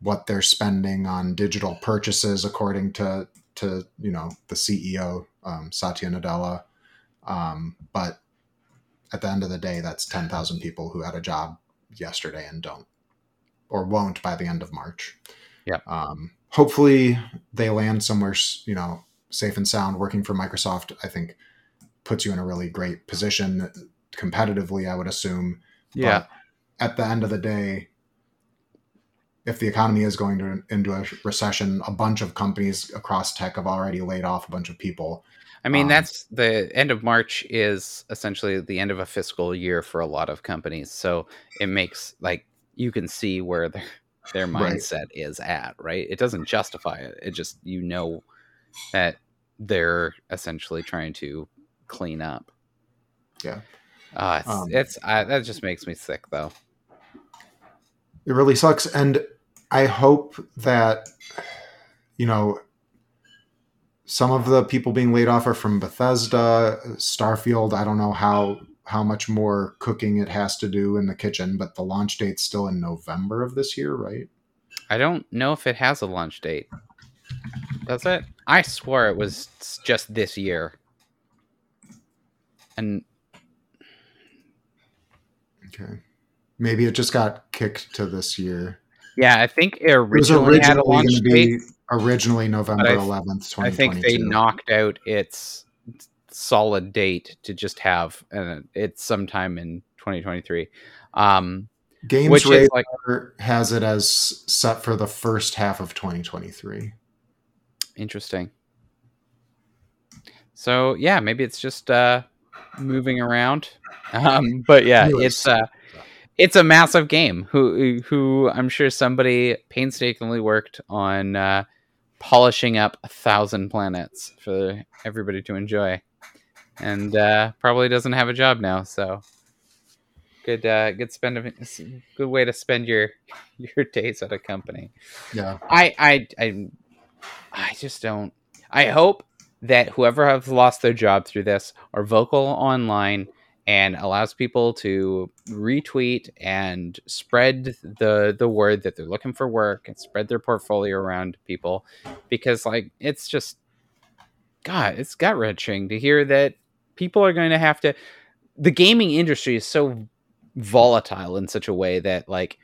what they're spending on digital purchases according to to you know the ceo um, satya nadella. Um, but at the end of the day that's 10000 people who had a job yesterday and don't or won't by the end of march. Yeah. um, hopefully they land somewhere you know safe and sound. Working for microsoft i think puts you in a really great position competitively i would assume. Yeah. But at the end of the day if the economy is going to into a recession a bunch of companies across tech have already laid off a bunch of people i mean um, that's the end of march is essentially the end of a fiscal year for a lot of companies so it makes like you can see where their their Right. mindset is at right it doesn't justify it it just you know that they're essentially trying to clean up Yeah. uh, it's, Um, it's I, that just makes me sick though it really sucks and i hope that you know some of the people being laid off are from bethesda starfield. I don't know how how much more cooking it has to do in the kitchen but the launch date's still in november of this year right? I don't know if it has a launch date. Does it? I swore it was just this year. And okay. Maybe it just got kicked to this year. Yeah i think it it was originally, had a launch going to date be originally november I- 11th 2022 I think they knocked out its solid date to just have, and it's sometime in 2023. Um, games which is like has it as set for the first half of 2023 interesting. So yeah, maybe it's just uh, moving around. Um, but yeah, it's uh, it's a massive game. Who who I'm sure somebody painstakingly worked on uh, polishing up a thousand planets for everybody to enjoy, and uh, probably doesn't have a job now. So good uh, good spend of good way to spend your your days at a company. yeah I I I I just don't. I hope that whoever has lost their job through this are vocal online and allows people to retweet and spread the the word that they're looking for work and spread their portfolio around people because like it's just god it's gut wrenching to hear that people are going to have to the gaming industry is so volatile in such a way that like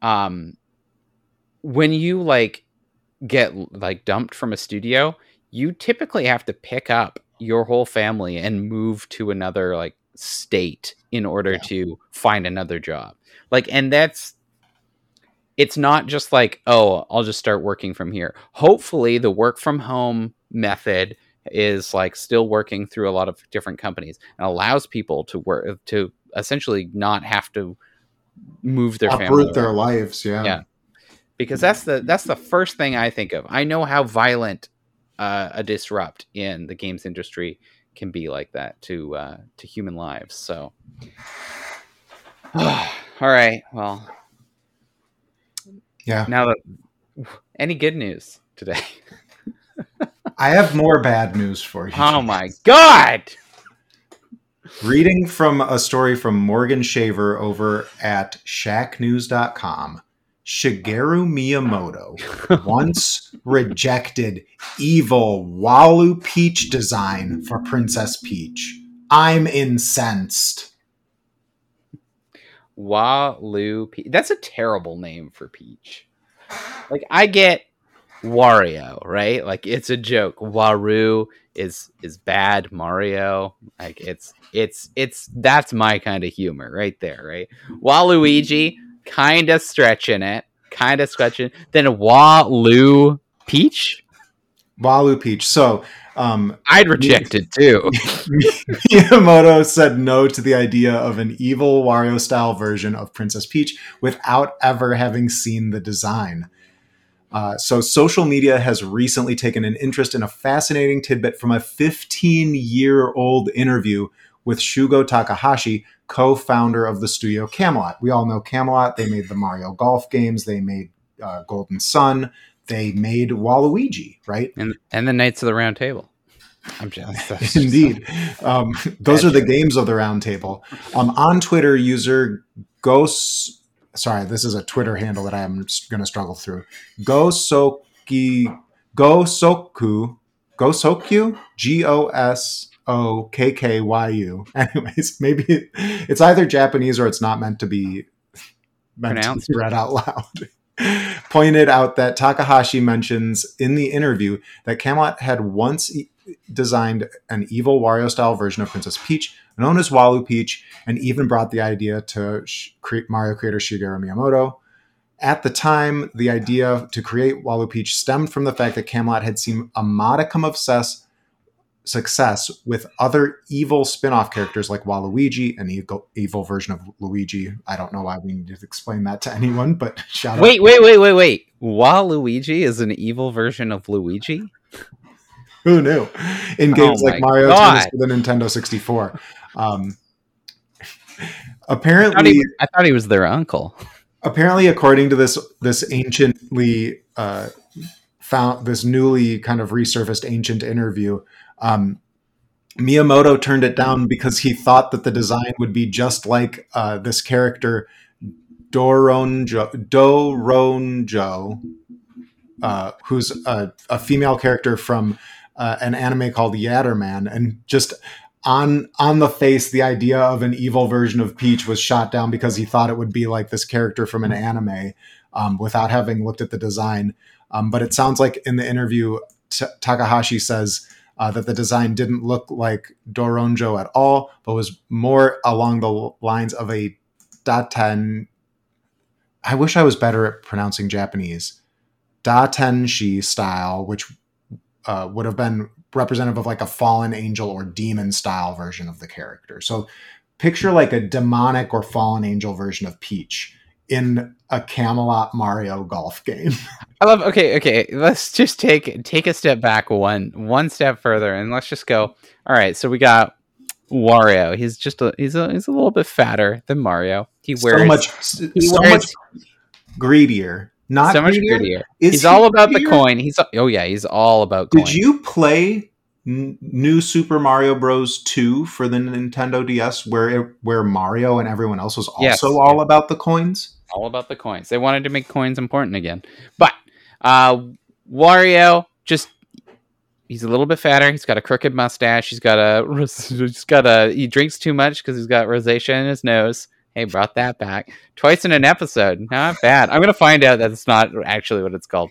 um when you like get like dumped from a studio you typically have to pick up your whole family and move to another like state in order Yeah. to find another job like and that's it's not just like oh i'll just start working from here hopefully the work from home method is like still working through a lot of different companies and allows people to work to essentially not have to move their family uproot their lives yeah Yeah. because that's the that's the first thing I think of. I know how violent uh, a disrupt in the games industry can be like that to uh, to human lives. So, all right, well, yeah now that Any good news today? I have more bad news for you. Oh my god! Reading from a story from Morgan Shaver over at shacknews.com. Shigeru oh. Miyamoto once rejected evil Walu Peach design for Princess Peach. I'm incensed. Walu Peach. That's a terrible name for Peach. Like I get Wario, right? Like it's a joke. Waru is is bad Mario. Like it's it's it's that's my kind of humor right there, right? Waluigi, kind of stretching it, kind of stretching. Then Walu Peach, Walu Peach. So, um, I'd reject it too. Miyamoto said no to the idea of an evil Wario style version of Princess Peach without ever having seen the design. Uh, so, social media has recently taken an interest in a fascinating tidbit from a 15 year old interview with Shugo Takahashi, co founder of the studio Camelot. We all know Camelot. They made the Mario Golf games, they made uh, Golden Sun, they made Waluigi, right? and and the Knights of the Round Table. I'm just Indeed. Um, those are the games of the round table. Um, on Twitter, user Ghost. Sorry, this is a Twitter handle that I am going to struggle through. Gosoki. Gosoku. Gosokyu? G O S O K K Y U. Anyways, maybe it, it's either Japanese or it's not meant to be meant Pronounced. to be read out loud. Pointed out that Takahashi mentions in the interview that Camelot had once e- designed an evil Wario style version of Princess Peach, known as Walu Peach, and even brought the idea to sh- Mario creator Shigeru Miyamoto. At the time, the idea to create Walu Peach stemmed from the fact that Camelot had seen a modicum of success, success with other evil spin off characters like Waluigi, an evil, evil version of Luigi. I don't know why we need to explain that to anyone, but shout out. Wait, wait, wait, wait, wait. Waluigi is an evil version of Luigi? Who knew? In games Oh like Mario God. Tennis for the Nintendo 64. Um, I thought, apparently, he, I thought he was their uncle. apparently, according to this this anciently uh, found this newly kind of resurfaced ancient interview, um, Miyamoto turned it down because he thought that the design would be just like uh, this character Doronjo Doronjo, uh, who's a, a female character from uh, an anime called Yatterman, and just on on the face, the idea of an evil version of Peach was shot down because he thought it would be like this character from an anime, um, without having looked at the design. Um, but it sounds like in the interview, T- Takahashi says uh, that the design didn't look like Doronjo at all, but was more along the lines of a daten. I wish I was better at pronouncing Japanese. Datenshi style, which uh, would have been representative of like a fallen angel or demon style version of the character. So picture like a demonic or fallen angel version of Peach in a Camelot Mario golf game. I love okay, okay. Let's just take take a step back one one step further and let's just go. All right, so we got Wario. He's just a he's a he's a little bit fatter than Mario. He wears so much he so wears much greedier. Not so much greedier. prettier. Is He's he all about the coin. He's oh yeah, he's all about coin. Did you play New Super Mario Bros. 2 for the Nintendo DS where it, where Mario and everyone else was also Yes. all about the coins? All about the coins. They wanted to make coins important again. But uh Wario just he's a little bit fatter. He's got a crooked mustache. He's got a he's got a he drinks too much because he's got rosacea in his nose. Hey, brought that back twice in an episode. Not bad. I'm gonna find out that it's not actually what it's called.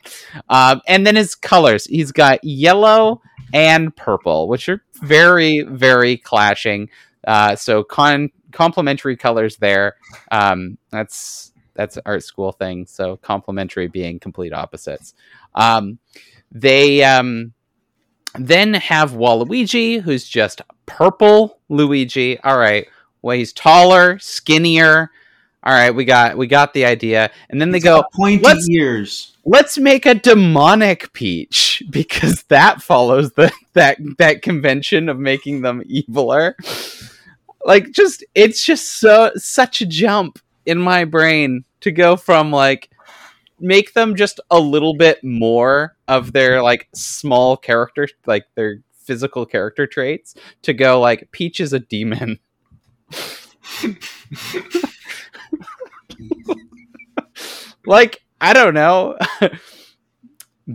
Um, and then his colors. He's got yellow and purple, which are very very clashing. Uh, so con complementary colors there. Um, that's that's an art school thing. So complementary being complete opposites. Um, they um, then have Waluigi, who's just purple Luigi. All right, well he's taller, skinnier. All right, we got we got the idea. And then they It's go, pointy let's- ears. let's make a demonic Peach because that follows the that that convention of making them eviler. Like just it's just so such a jump in my brain to go from like make them just a little bit more of their like small character, like their physical character traits, to go like Peach is a demon. like I don't know.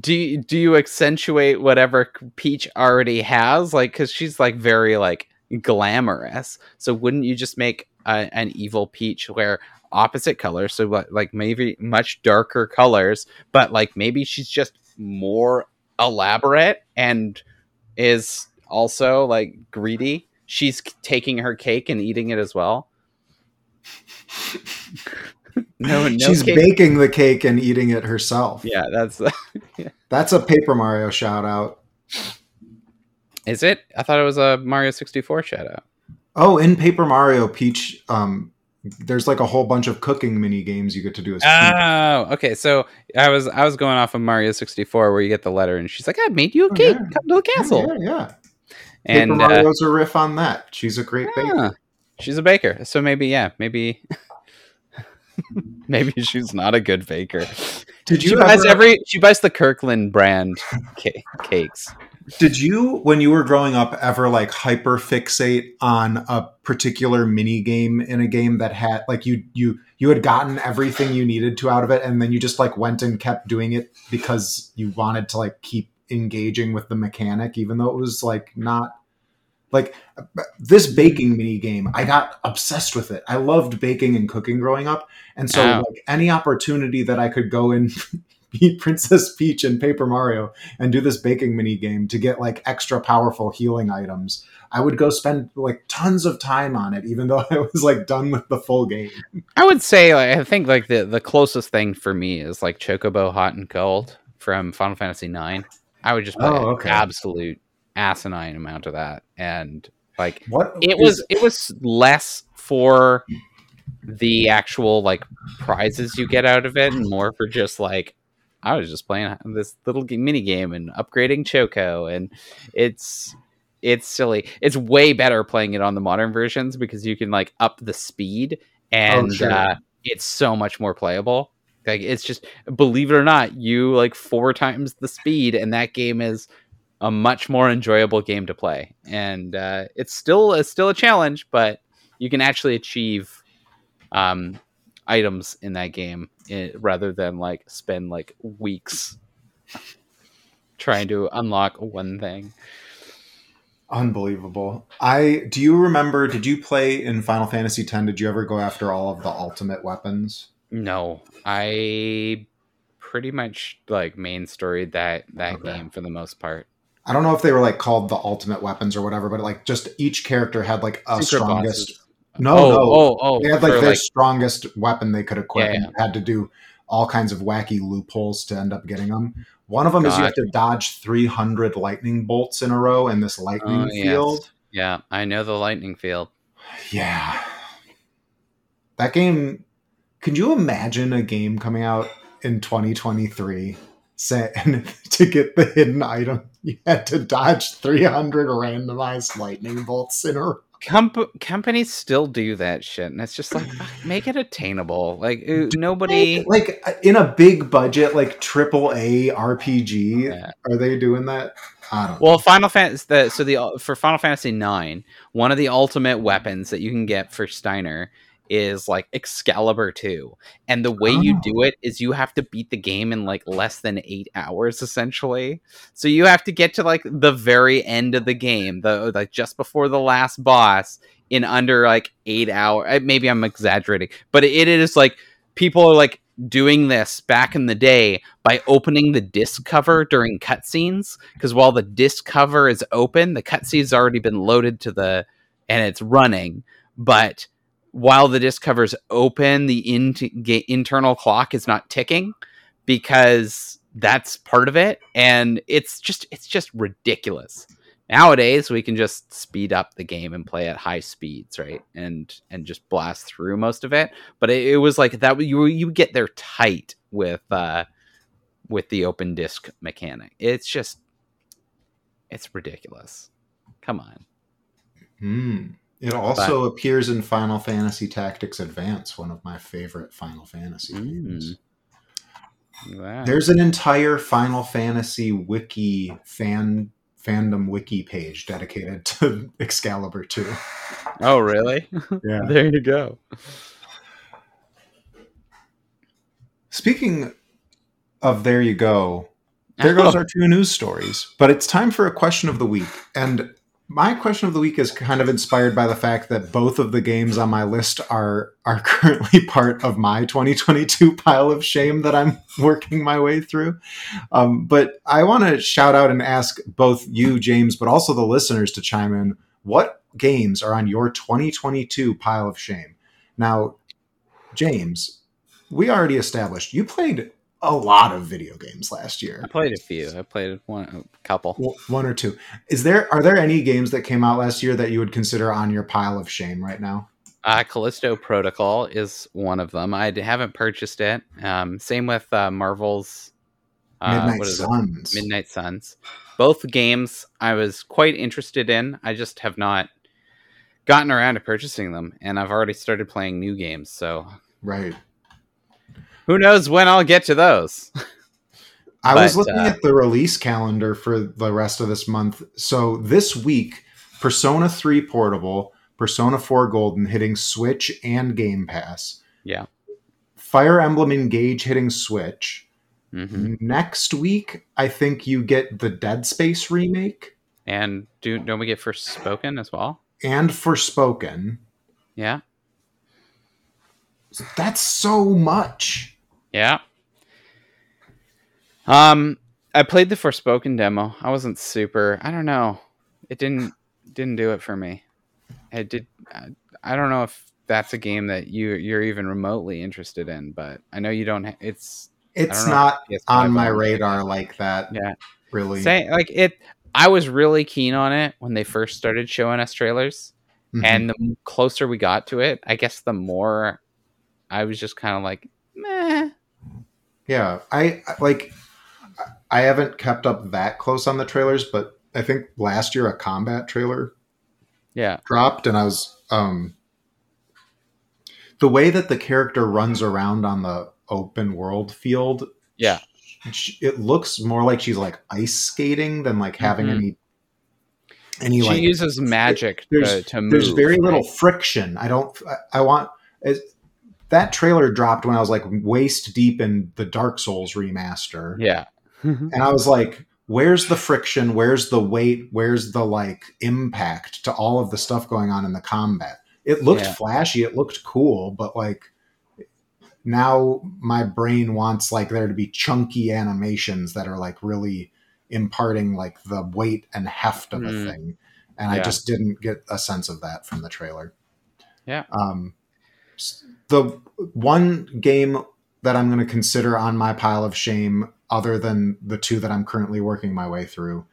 do do you accentuate whatever Peach already has? Like, because she's like very like glamorous. So wouldn't you just make a, an evil Peach where opposite colors, so like maybe much darker colors, but like maybe she's just more elaborate and is also like greedy. She's taking her cake and eating it as well. no, no she's cake. baking the cake and eating it herself. Yeah, that's yeah. that's a Paper Mario shout out. Is it? I thought it was a Mario 64 shout out. Oh, in Paper Mario, Peach, um, there's like a whole bunch of cooking mini games you get to do as Peach. Oh, okay. So I was I was going off of Mario 64 where you get the letter and she's like, I made you a oh, cake. Oh, yeah. Come to the castle. Yeah, yeah. yeah. And Paper uh, Mario's uh, a riff on that. She's a great yeah, baker. She's a baker. So maybe, yeah, maybe maybe she's not a good baker. Did you she ever... buys every she buys the Kirkland brand ca- cakes. Did you, when you were growing up, ever like hyper fixate on a particular mini game in a game that had like you you you had gotten everything you needed to out of it, and then you just like went and kept doing it because you wanted to like keep engaging with the mechanic, even though it was like not like this baking mini game. I got obsessed with it. I loved baking and cooking growing up, and so like any opportunity that I could go and beat Princess Peach in Paper Mario and do this baking mini game to get like extra powerful healing items. I would go spend like tons of time on it, even though I was like done with the full game. I would say, like, I think like the the closest thing for me is like Chocobo Hot and Cold from Final Fantasy IX. I would just play oh, okay. an absolute asinine amount of that, and like what it is- was it was less for the actual like prizes you get out of it and more for just like I was just playing this little mini game and upgrading Choco, and it's it's silly. It's way better playing it on the modern versions because you can like up the speed, oh, and oh, sure. uh, it's so much more playable. Like it's just believe it or not, you like four times the speed, and that game is a much more enjoyable game to play. And uh, it's still it's still a challenge, but you can actually achieve um, items in that game it, rather than like spend like weeks trying to unlock one thing. Unbelievable. I do you remember did you play in Final Fantasy X did you ever go after all of the ultimate weapons? No. I pretty much like main story that that okay. game for the most part. I don't know if they were like called the ultimate weapons or whatever, but like just each character had like a Secret strongest bosses. No, oh, no. Oh, oh, they had like their like, strongest weapon they could equip yeah, yeah. and had to do all kinds of wacky loopholes to end up getting them. One of them God. is you have to dodge 300 lightning bolts in a row in this lightning oh, field. Yes. Yeah, I know the lightning field. Yeah. That game, could you imagine a game coming out in 2023 say, and to get the hidden item, you had to dodge 300 randomized lightning bolts in a row? Com- companies still do that shit, and it's just like make it attainable. Like uh, nobody, like uh, in a big budget, like triple A RPG, yeah. are they doing that? I don't. Know. Well, Final Fantasy, the, so the for Final Fantasy Nine, one of the ultimate weapons that you can get for Steiner is like Excalibur 2. And the way oh. you do it is you have to beat the game in like less than 8 hours essentially. So you have to get to like the very end of the game, the uh, like just before the last boss in under like 8 hours. Uh, maybe I'm exaggerating, but it is like people are like doing this back in the day by opening the disc cover during cutscenes because while the disc cover is open, the cutscene's already been loaded to the and it's running, but while the disc cover is open, the in- internal clock is not ticking because that's part of it, and it's just it's just ridiculous. Nowadays, we can just speed up the game and play at high speeds, right? And and just blast through most of it. But it, it was like that. You you get there tight with uh with the open disc mechanic. It's just it's ridiculous. Come on. Hmm. It also but, appears in Final Fantasy Tactics Advance, one of my favorite Final Fantasies mm. games. Wow. There's an entire Final Fantasy wiki fan fandom wiki page dedicated to Excalibur 2. Oh, really? Yeah. there you go. Speaking of there you go, there goes Oh. our two news stories. But it's time for a question of the week. And my question of the week is kind of inspired by the fact that both of the games on my list are are currently part of my 2022 pile of shame that I'm working my way through. Um, but I want to shout out and ask both you, James, but also the listeners to chime in. What games are on your 2022 pile of shame? Now, James, we already established you played a lot of video games last year. I played a few. I played one, a couple. W- One or two. Is there are there any games that came out last year that you would consider on your pile of shame right now? Uh, Callisto Protocol is one of them. I haven't purchased it. Um, same with uh, Marvel's uh, Midnight what is it? Suns. Midnight Suns. Both games I was quite interested in. I just have not gotten around to purchasing them, and I've already started playing new games. So Right. Who knows when I'll get to those? I was looking uh, at the release calendar for the rest of this month. So this week, Persona 3 Portable, Persona 4 Golden hitting Switch and Game Pass. Yeah. Fire Emblem Engage hitting Switch. hmm Next week, I think you get the Dead Space remake And do don't we get Forspoken as well? and Forspoken. Yeah, That's so much. Yeah. Um, I played the Forspoken demo. I wasn't super. I don't know. It didn't didn't do it for me. It did. I, I don't know if that's a game that you you're even remotely interested in, but I know you don't. Ha- it's It's not if PS5 on my it. radar like that. Yeah. Really. Say like it. I was really keen on it when they first started showing us trailers, Mhm. and the closer we got to it, I guess the more I was just kind of like, meh. Yeah, I like. I haven't kept up that close on the trailers, but I think last year a combat trailer Yeah, dropped, and I was um. The way that the character runs around on the open world field, yeah, it looks more like she's like ice skating than like having Mhm. any any she like uses magic to, there's- to move. there's very little right? friction. I don't. I, I want that trailer dropped when I was like waist deep in the Dark Souls remaster, Yeah, and I was like, "Where's the friction? Where's the weight? Where's the like impact to all of the stuff going on in the combat?" It looked Yeah. flashy. It looked cool, but like now my brain wants like there to be chunky animations that are like really imparting like the weight and heft of a Mm. thing and i just didn't get a sense of that from the trailer Yeah. um s- the one game that i'm going to consider on my pile of shame other than the two that i'm currently working my way through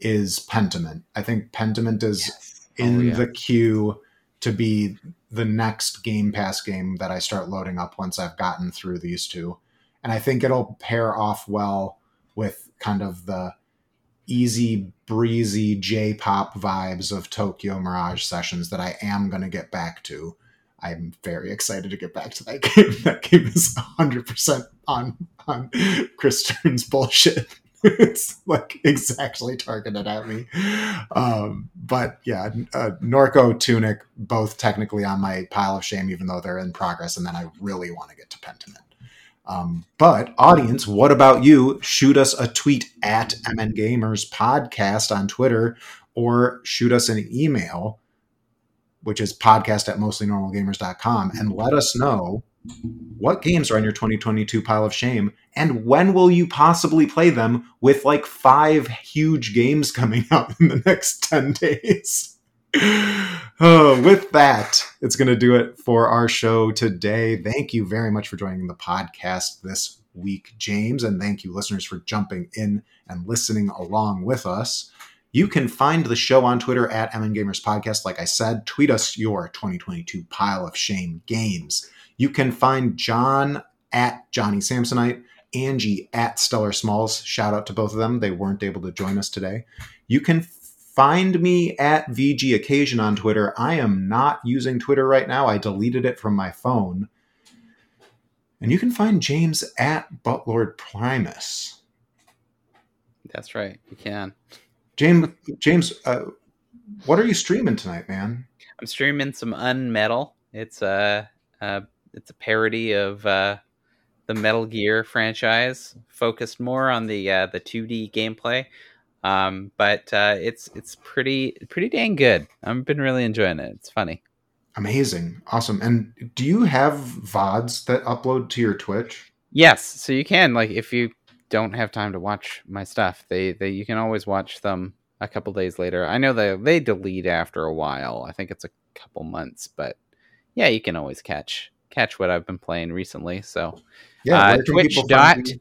is pentiment i think pentiment is Yes. Oh, in Oh, yeah. the queue to be the next Game Pass game that I start loading up once I've gotten through these two. And I think it'll pair off well with kind of the easy breezy J-pop vibes of Tokyo Mirage sessions that I am going to get back to. I'm very excited to get back to that game. That game is 100% on on Chris Stern's bullshit. it's like exactly targeted at me. Um, but yeah, uh, Norco, Tunic, both technically on my pile of shame, even though they're in progress. And then I really want to get to Pentiment. Um, but audience, what about you? Shoot us a tweet at MN Gamers Podcast on Twitter, or shoot us an email, which is podcast at mostlynormalgamers.com, and let us know what games are on your 2022 pile of shame and when will you possibly play them with like five huge games coming out in the next 10 days? Oh, with that it's going to do it for our show today. Thank you very much for joining the podcast this week james and thank you listeners for jumping in and listening along with us you can find the show on Twitter at MN Gamers Podcast. Like I said, tweet us your 2022 pile of shame games. You can find John at Johnny Samsonite, Angie at Stellar Smalls. Shout out to both of them. They weren't able to join us today. You can find me at VG Occasion on Twitter. I am not using Twitter right now. I deleted it from my phone. And you can find James at Butlord Primus. That's right. You can. James, James, uh, what are you streaming tonight, man? I'm streaming some Unmetal. It's a, uh, it's a parody of uh, the Metal Gear franchise, focused more on the uh, the 2D gameplay. Um, but uh, it's it's pretty pretty dang good. I've been really enjoying it. It's funny. Amazing, awesome. And do you have vods that upload to your Twitch? Yes, so you can like if you don't have time to watch my stuff, they they you can always watch them a couple days later. I know they they delete after a while. I think it's a couple months, but yeah, you can always catch catch what I've been playing recently. So Yeah, uh, Twitch dot yeah.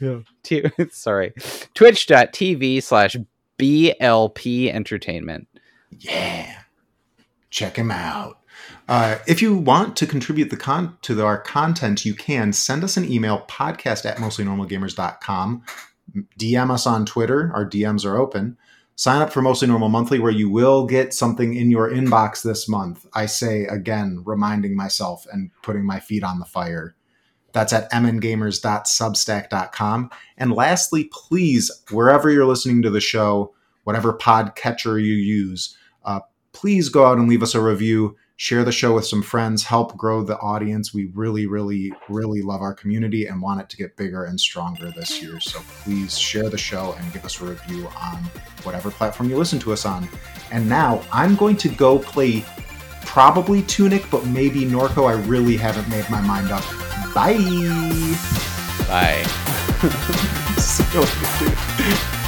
you? t- sorry twitch.tv slash blp entertainment Yeah, check him out. Uh, if you want to contribute the con- to the, our content, you can send us an email podcast at mostlynormalgamers.com. DM us on Twitter. Our DMs are open. Sign up for Mostly Normal Monthly, where you will get something in your inbox this month. I say again, reminding myself and putting my feet on the fire. That's at mngamers.substack.com. And lastly, please, wherever you're listening to the show, whatever podcatcher you use, uh, please go out and leave us a review. Share the show with some friends. Help grow the audience. We really, really, really love our community and want it to get bigger and stronger this year. So please share the show and give us a review on whatever platform you listen to us on. And now I'm going to go play probably Tunic, but maybe Norco. I really haven't made my mind up. Bye. bye See you later, dude.